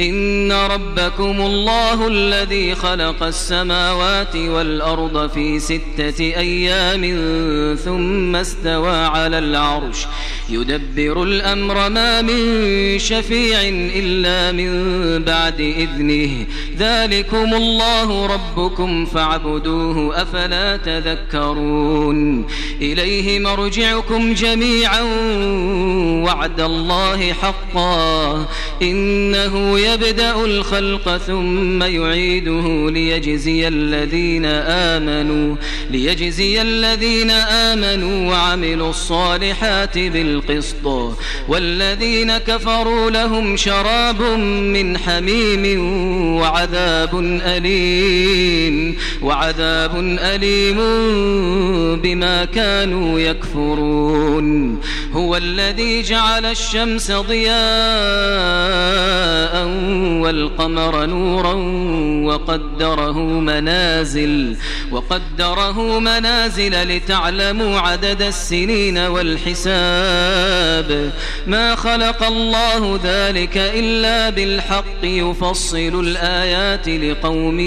إن ربكم الله الذي خلق السماوات والأرض في ستة أيام ثم استوى على العرش. يدبر الأمر ما من شفيع إلا من بعد إذنه. ذلكم الله ربكم فاعبدوه أفلا تذكرون. إليه مرجعكم جميعا وعد الله حقا. إنه يبدأ الخلق ثم يعيده ليجزي الذين آمنوا ليجزي الذين آمنوا وعملوا الصالحات بالقسط. والذين كفروا لهم شراب من حميم وعذاب أليم وعذاب أليم بما كانوا يكفرون. هو الذي جعل الشمس ضياء والقمر نورا وقدره منازل وقدره منازل لتعلموا عدد السنين والحساب. ما خلق الله ذلك إلا بالحق يفصل الآيات لقوم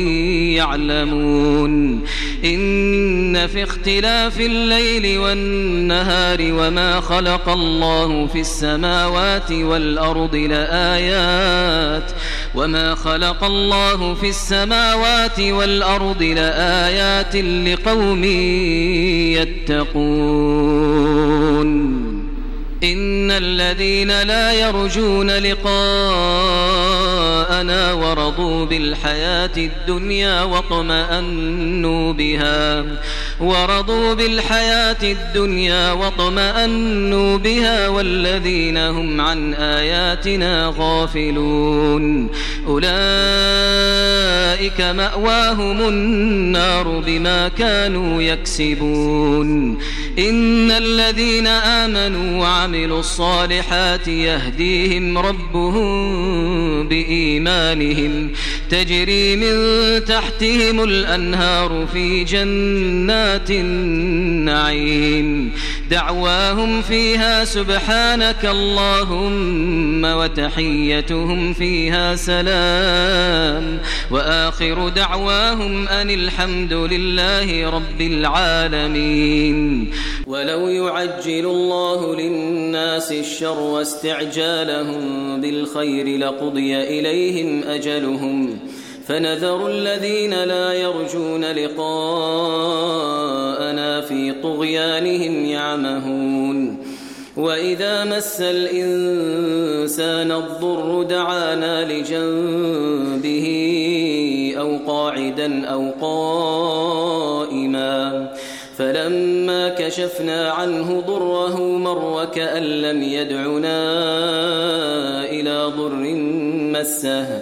يعلمون. إن في اختلاف الليل والنهار وما خلق الله في السماوات والأرض لآيات وما خلق الله في السماوات والأرض لآيات لقوم يتقون إن الذين لا يرجون لقاءنا ورضوا بالحياة الدنيا واطمأنوا بها ورضوا بالحياة الدنيا واطمأنوا بها والذين هم عن آياتنا غافلون. أولئك مأواهم النار بما كانوا يكسبون. إن الذين آمنوا وعملوا الصالحات يهديهم ربهم بإيمانهم. تجري من تحتهم الأنهار في جنات النعيم. دعواهم فيها سبحانك اللهم وتحيتهم فيها سلام. وآخر دعواهم أن الحمد لله رب العالمين. ولو يعجل الله للناس الشر واستعجالهم بالخير لقضي إليهم أجلهم. فنذر الذين لا يرجون لقاءنا في طغيانهم يعمهون. وإذا مس الإنسان الضر دعانا لجنبه أو قاعدا أو قائما. فلما كشفنا عنه ضره مر كأن لم يدعنا إلى ضر مسه.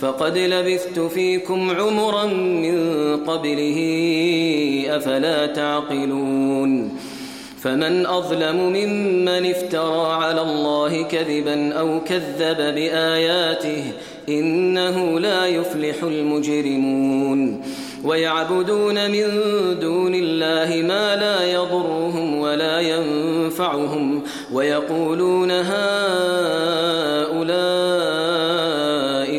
فقد لبثت فيكم عمرا من قبله أفلا تعقلون؟ فمن أظلم ممن افترى على الله كذبا أو كذب بآياته إنه لا يفلح المجرمون. ويعبدون من دون الله ما لا يضرهم ولا ينفعهم ويقولون هؤلاء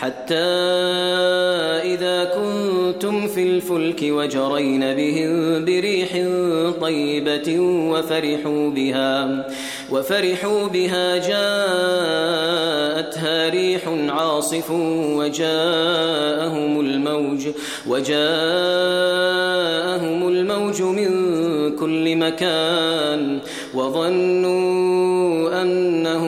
حتى إذا كنتم في الفلك وجرين بهم بريح طيبة وفرحوا بها وفرحوا بها جاءتها ريح عاصف وجاءهم الموج وجاءهم الموج من كل مكان وظنوا أنهم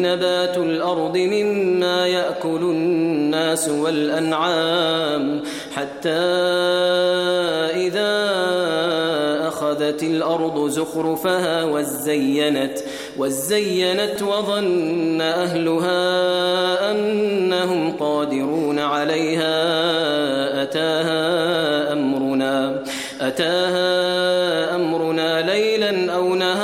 نبات الأرض مما يأكل الناس والأنعام حتى إذا أخذت الأرض زخرفها وزينت وزينت وظن أهلها أنهم قادرون عليها. أتاها أمرنا أتاها أمرنا ليلا أو نهارا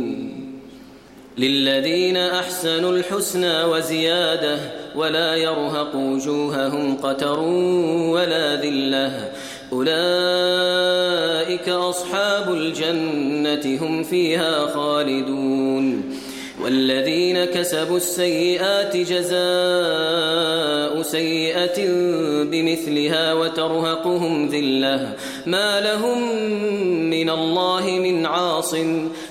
للذين أحسنوا الحسنى وزيادة ولا يرهق وجوههم قتر ولا ذلة. أولئك أصحاب الجنة هم فيها خالدون. والذين كسبوا السيئات جزاء سيئة بمثلها وترهقهم ذلة. ما لهم من الله من عاصم.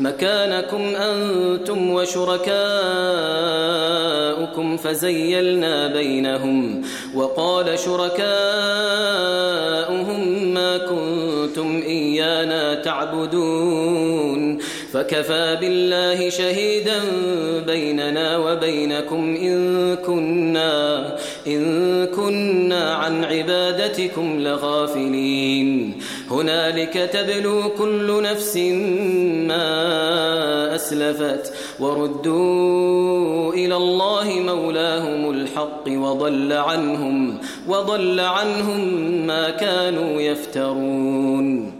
مكانكم أنتم وشركاؤكم فزيلنا بينهم وقال شركاؤهم ما كنتم إيانا تعبدون. فكفى بالله شهيدا بيننا وبينكم إن كنا إن كنا عن عبادتكم لغافلين. هنالك تبلو كل نفس ما أسلفت وردوا إلى الله مولاهم الحق وضل عنهم وضل عنهم ما كانوا يفترون.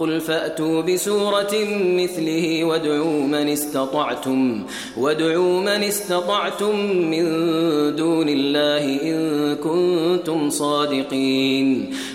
قل فأتوا بسورة مثله وادعوا من استطعتم وادعوا من استطعتم من دون الله إن كنتم صادقين.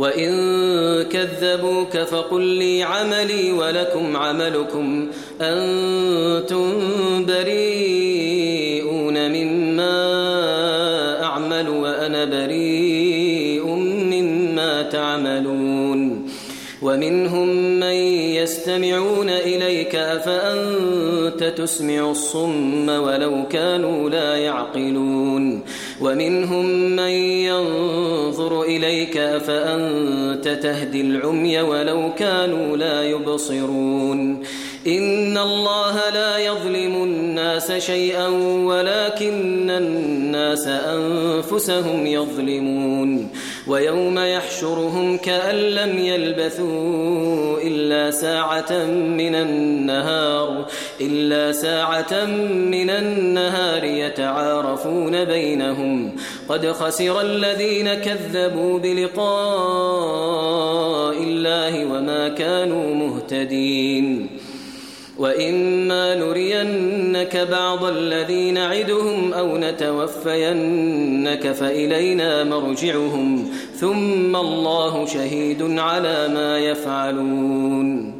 وإن كذبوك فقل لي عملي ولكم عملكم. أنتم بريئون مما أعمل وأنا بريء مما تعملون. ومنهم من يستمعون إليك أفأنت تسمع الصم ولو كانوا لا يعقلون. ومنهم من ينظر إليك أفأنت تهدي العمي ولو كانوا لا يبصرون إن الله لا يظلم الناس شيئا ولكن الناس أنفسهم يظلمون ويوم يحشرهم كأن لم يلبثوا إلا ساعة من النهار إلا ساعة من النهار يتعارفون بينهم. قد خسر الذين كذبوا بلقاء الله وما كانوا مهتدين. وإما نرينك بعض الذي نعدهم أو نتوفينك فإلينا مرجعهم. ثم الله شهيد على ما يفعلون.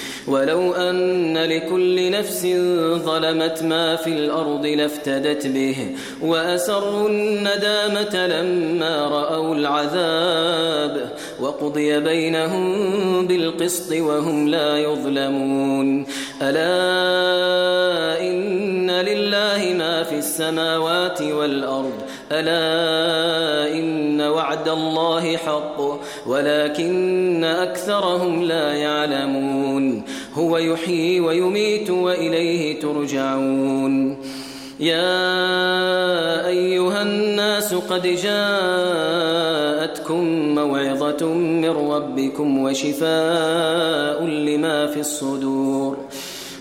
ولو أن لكل نفس ظلمت ما في الأرض لافتدت به وأسروا الندامة لما رأوا العذاب وقضي بينهم بالقسط وهم لا يظلمون. ألا إن لله ما في السماوات والأرض. ألا إن وعد الله حق. ولكن أكثرهم لا يعلمون. هو يحيي ويميت وإليه ترجعون. يا أيها الناس قد جاءتكم موعظة من ربكم وشفاء لما في الصدور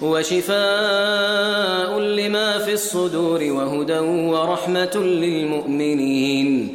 وشفاء لما في الصدور وهدى ورحمة للمؤمنين.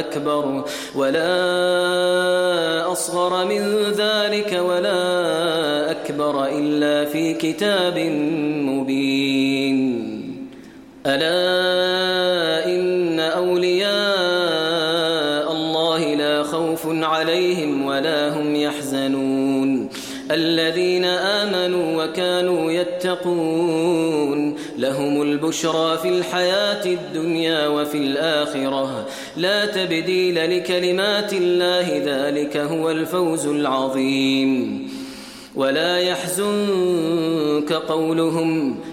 أكبر ولا أصغر من ذلك ولا أكبر إلا في كتاب مبين. ألا إن أولياء الله لا خوف عليهم ولا هم يحزنون. الذين آمنوا وكانوا يتقون لهم البشرى في الحياة الدنيا وفي الآخرة. لا تبديل لكلمات الله ذلك هو الفوز العظيم. ولا يحزنك قولهم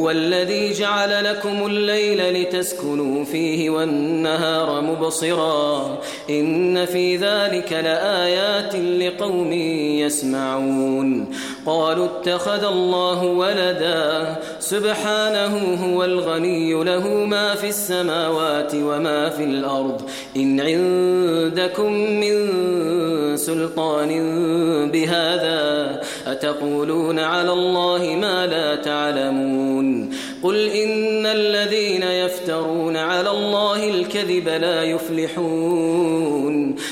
هو الذي جعل لكم الليل لتسكنوا فيه والنهار مبصرا. إن في ذلك لآيات لقوم يسمعون. قالوا اتخذ الله ولدا. سبحانه هو الغني له ما في السماوات وما في الأرض. إن عندكم من سلطان بهذا أتقولون على الله ما لا تعلمون. قل إن الذين يفترون على الله الكذب لا يفلحون.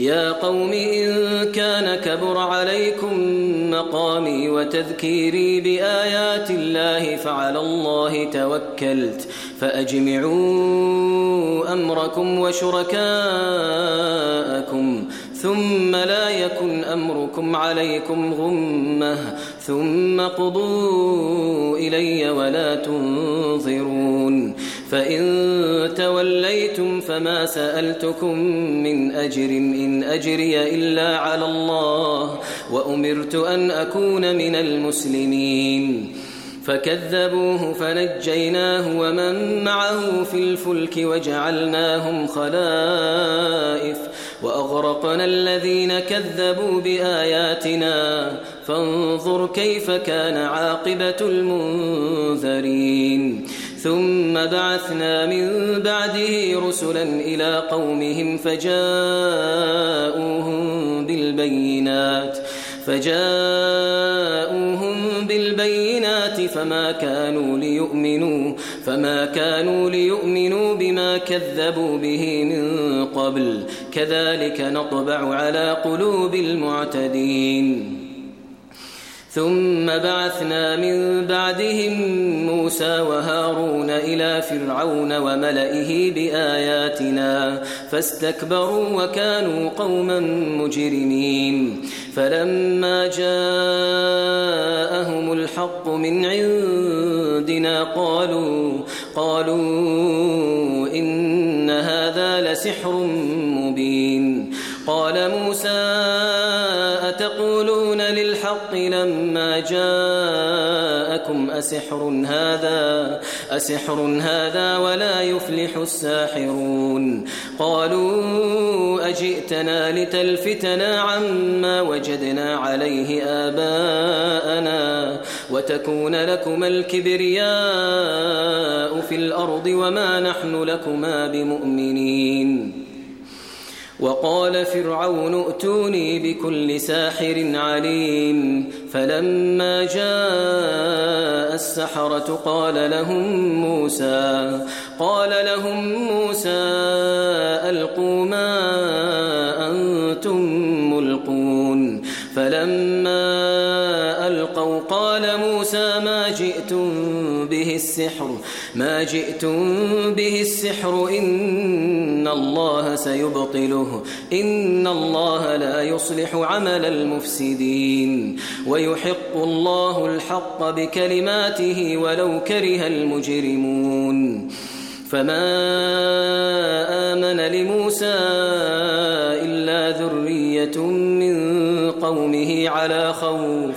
يا قوم إن كان كبر عليكم مقامي وتذكيري بآيات الله فعلى الله توكلت فأجمعوا أمركم وشركاءكم ثم لا يكن أمركم عليكم غمة ثم قضوا إلي ولا تنظرون فإن توليتم فما سألتكم من أجر إن أجري إلا على الله وأمرت أن أكون من المسلمين. فكذبوه فنجيناه ومن معه في الفلك وجعلناهم خلائف وأغرقنا الذين كذبوا بآياتنا. فانظر كيف كان عاقبة المنذرين. ثم بعثنا من بعده رسلا إلى قومهم فجاءوهم بالبينات فجاءوهم بالبينات فما كانوا ليؤمنوا فما كانوا ليؤمنوا بما كذبوا به من قبل كذلك نطبع على قلوب المعتدين. ثم بعثنا من بعدهم موسى وهارون إلى فرعون وملئه بآياتنا فاستكبروا وكانوا قوما مجرمين. فلما جاءهم الحق من عندنا قالوا قالوا إن هذا لسحر مبين. قال موسى أتقولون للحق لما جاءكم أسحر هذا أسحر هذا ولا يفلح الساحرون. قالوا أجئتنا لتلفتنا عما وجدنا عليه آباءنا وتكون لكما الكبرياء في الأرض وما نحن لكما بمؤمنين. وقال فرعون ائتوني بكل ساحر عليم فلما جاء السحرة قال لهم موسى قال لهم موسى ألقوا ما أنتم قال موسى ما جئتم به السحر ما جئتم به السحر إن الله سيبطله إن الله لا يصلح عمل المفسدين ويحق الله الحق بكلماته ولو كره المجرمون. فما آمن لموسى إلا ذرية من قومه على خوف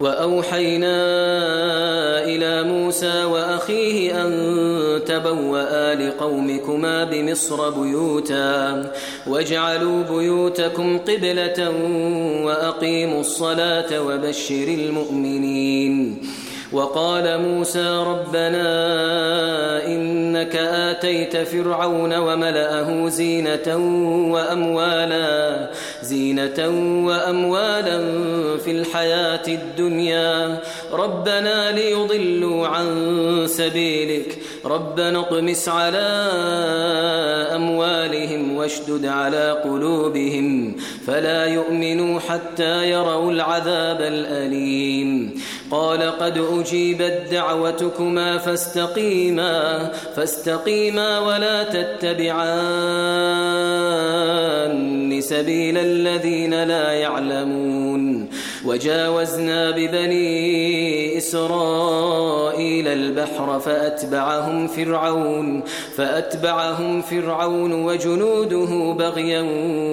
وأوحينا إلى موسى وأخيه أن تبوأ لقومكما بمصر بيوتا واجعلوا بيوتكم قبلة وأقيموا الصلاة وبشر المؤمنين. وقال موسى ربنا إنك آتيت فرعون وملأه زينة وأموالا زينة وأموالا في الحياة الدنيا. ربنا ليضلوا عن سبيلك. ربنا اطمس على أموالهم واشدد على قلوبهم. فلا يؤمنوا حتى يروا العذاب الأليم. قال قد أجيبت دعوتكما فاستقيما. فاستقيما ولا تتبعان سبيل الذين لا يعلمون. وجاوزنا ببني إسرائيل البحر فأتبعهم فرعون فأتبعهم فرعون وجنوده بغيا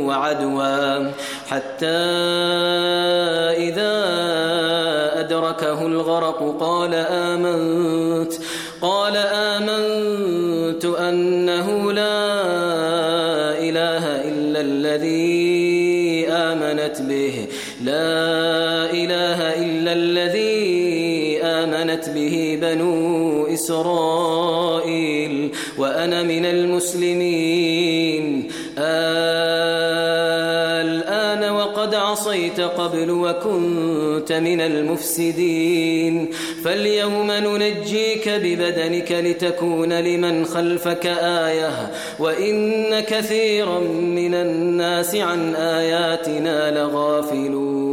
وعدوا. حتى إذا أدركه الغرق قال آمنت قال آمنت أنه لا إله إلا الذي آمنت به. لا إله إلا الذي آمنت به بنو إسرائيل وأنا من المسلمين. وقد عصيت قبل وكنت من المفسدين. فاليوم ننجيك ببدنك لتكون لمن خلفك آية وإن كثيرا من الناس عن آياتنا لغافلون.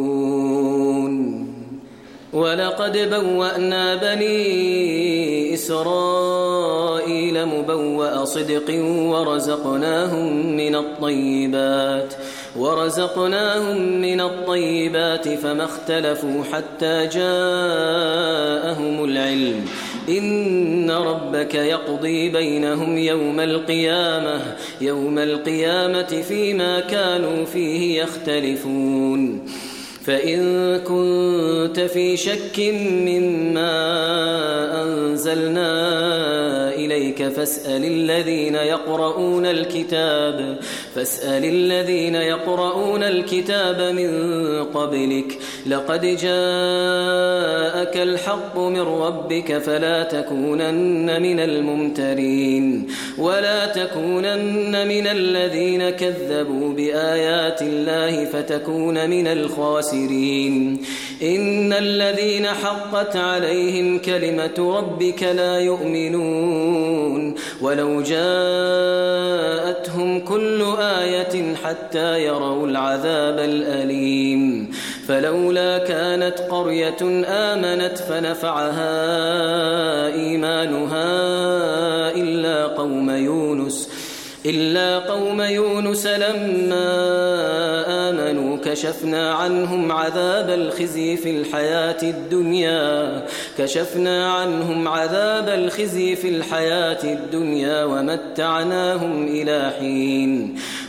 ولقد بوأنا بني إسرائيل مبوأ صدق ورزقناهم من الطيبات. ورزقناهم من الطيبات فما اختلفوا حتى جاءهم العلم. إن ربك يقضي بينهم يوم القيامة يوم القيامة فيما كانوا فيه يختلفون. فإن كنت في شك مما أنزلنا إليك فاسأل الذين يقرؤون الكتاب فاسأل الذين يقرؤون الكتاب من قبلك. لقد جاءك الحق من ربك فلا تكونن من الممترين ولا تكونن من الذين كذبوا بآيات الله فتكون من الخاسرين. إن الذين حقت عليهم كلمة ربك لا يؤمنون. ولو جاءتهم كل آية حتى يروا العذاب الأليم. فلولا كانت قرية آمنت فنفعها إيمانها إلا قوم يونس إلا قوم يونس لما كشفنا عنهم عذاب الخزي في الحياة الدنيا. كشفنا عنهم عذاب الخزي في الحياة الدنيا ومتعناهم إلى حين.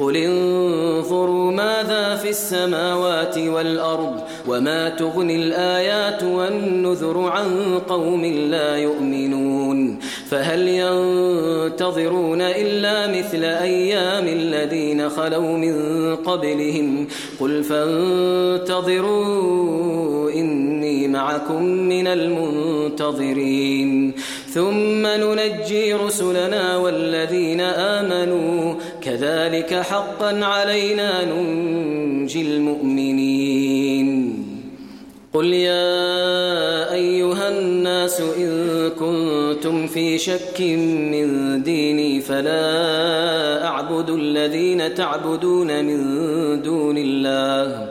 قل انظروا ماذا في السماوات والأرض وما تغني الآيات والنذر عن قوم لا يؤمنون فهل ينتظرون إلا مثل أيام الذين خلوا من قبلهم قل فانتظروا إني معكم من المنتظرين ثم ننجي رسلنا والذين آمنوا كذلك حقا علينا ننجي المؤمنين. قل يا أيها الناس إن كنتم في شك من ديني فلا أعبد الذين تعبدون من دون الله.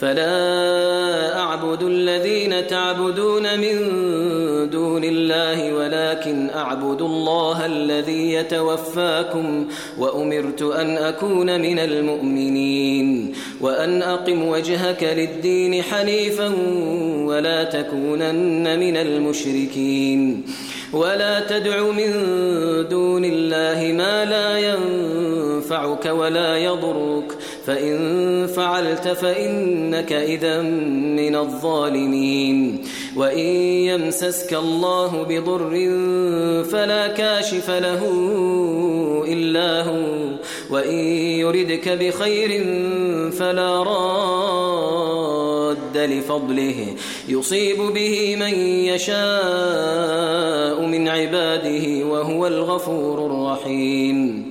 فلا أعبد الذين تعبدون من دون الله ولكن أعبد الله الذي يتوفاكم وأمرت أن أكون من المؤمنين. وأن أقم وجهك للدين حنيفا ولا تكونن من المشركين. ولا تدع من دون الله ما لا ينفعك ولا يضرك. فإن فعلت فإنك إذا من الظالمين. وإن يمسسك الله بضر فلا كاشف له إلا هو. وإن يردك بخير فلا راد لفضله. يصيب به من يشاء من عباده وهو الغفور الرحيم.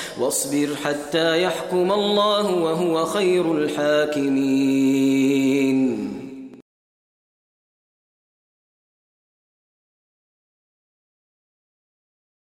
واصبر حتى يحكم الله وهو خير الحاكمين.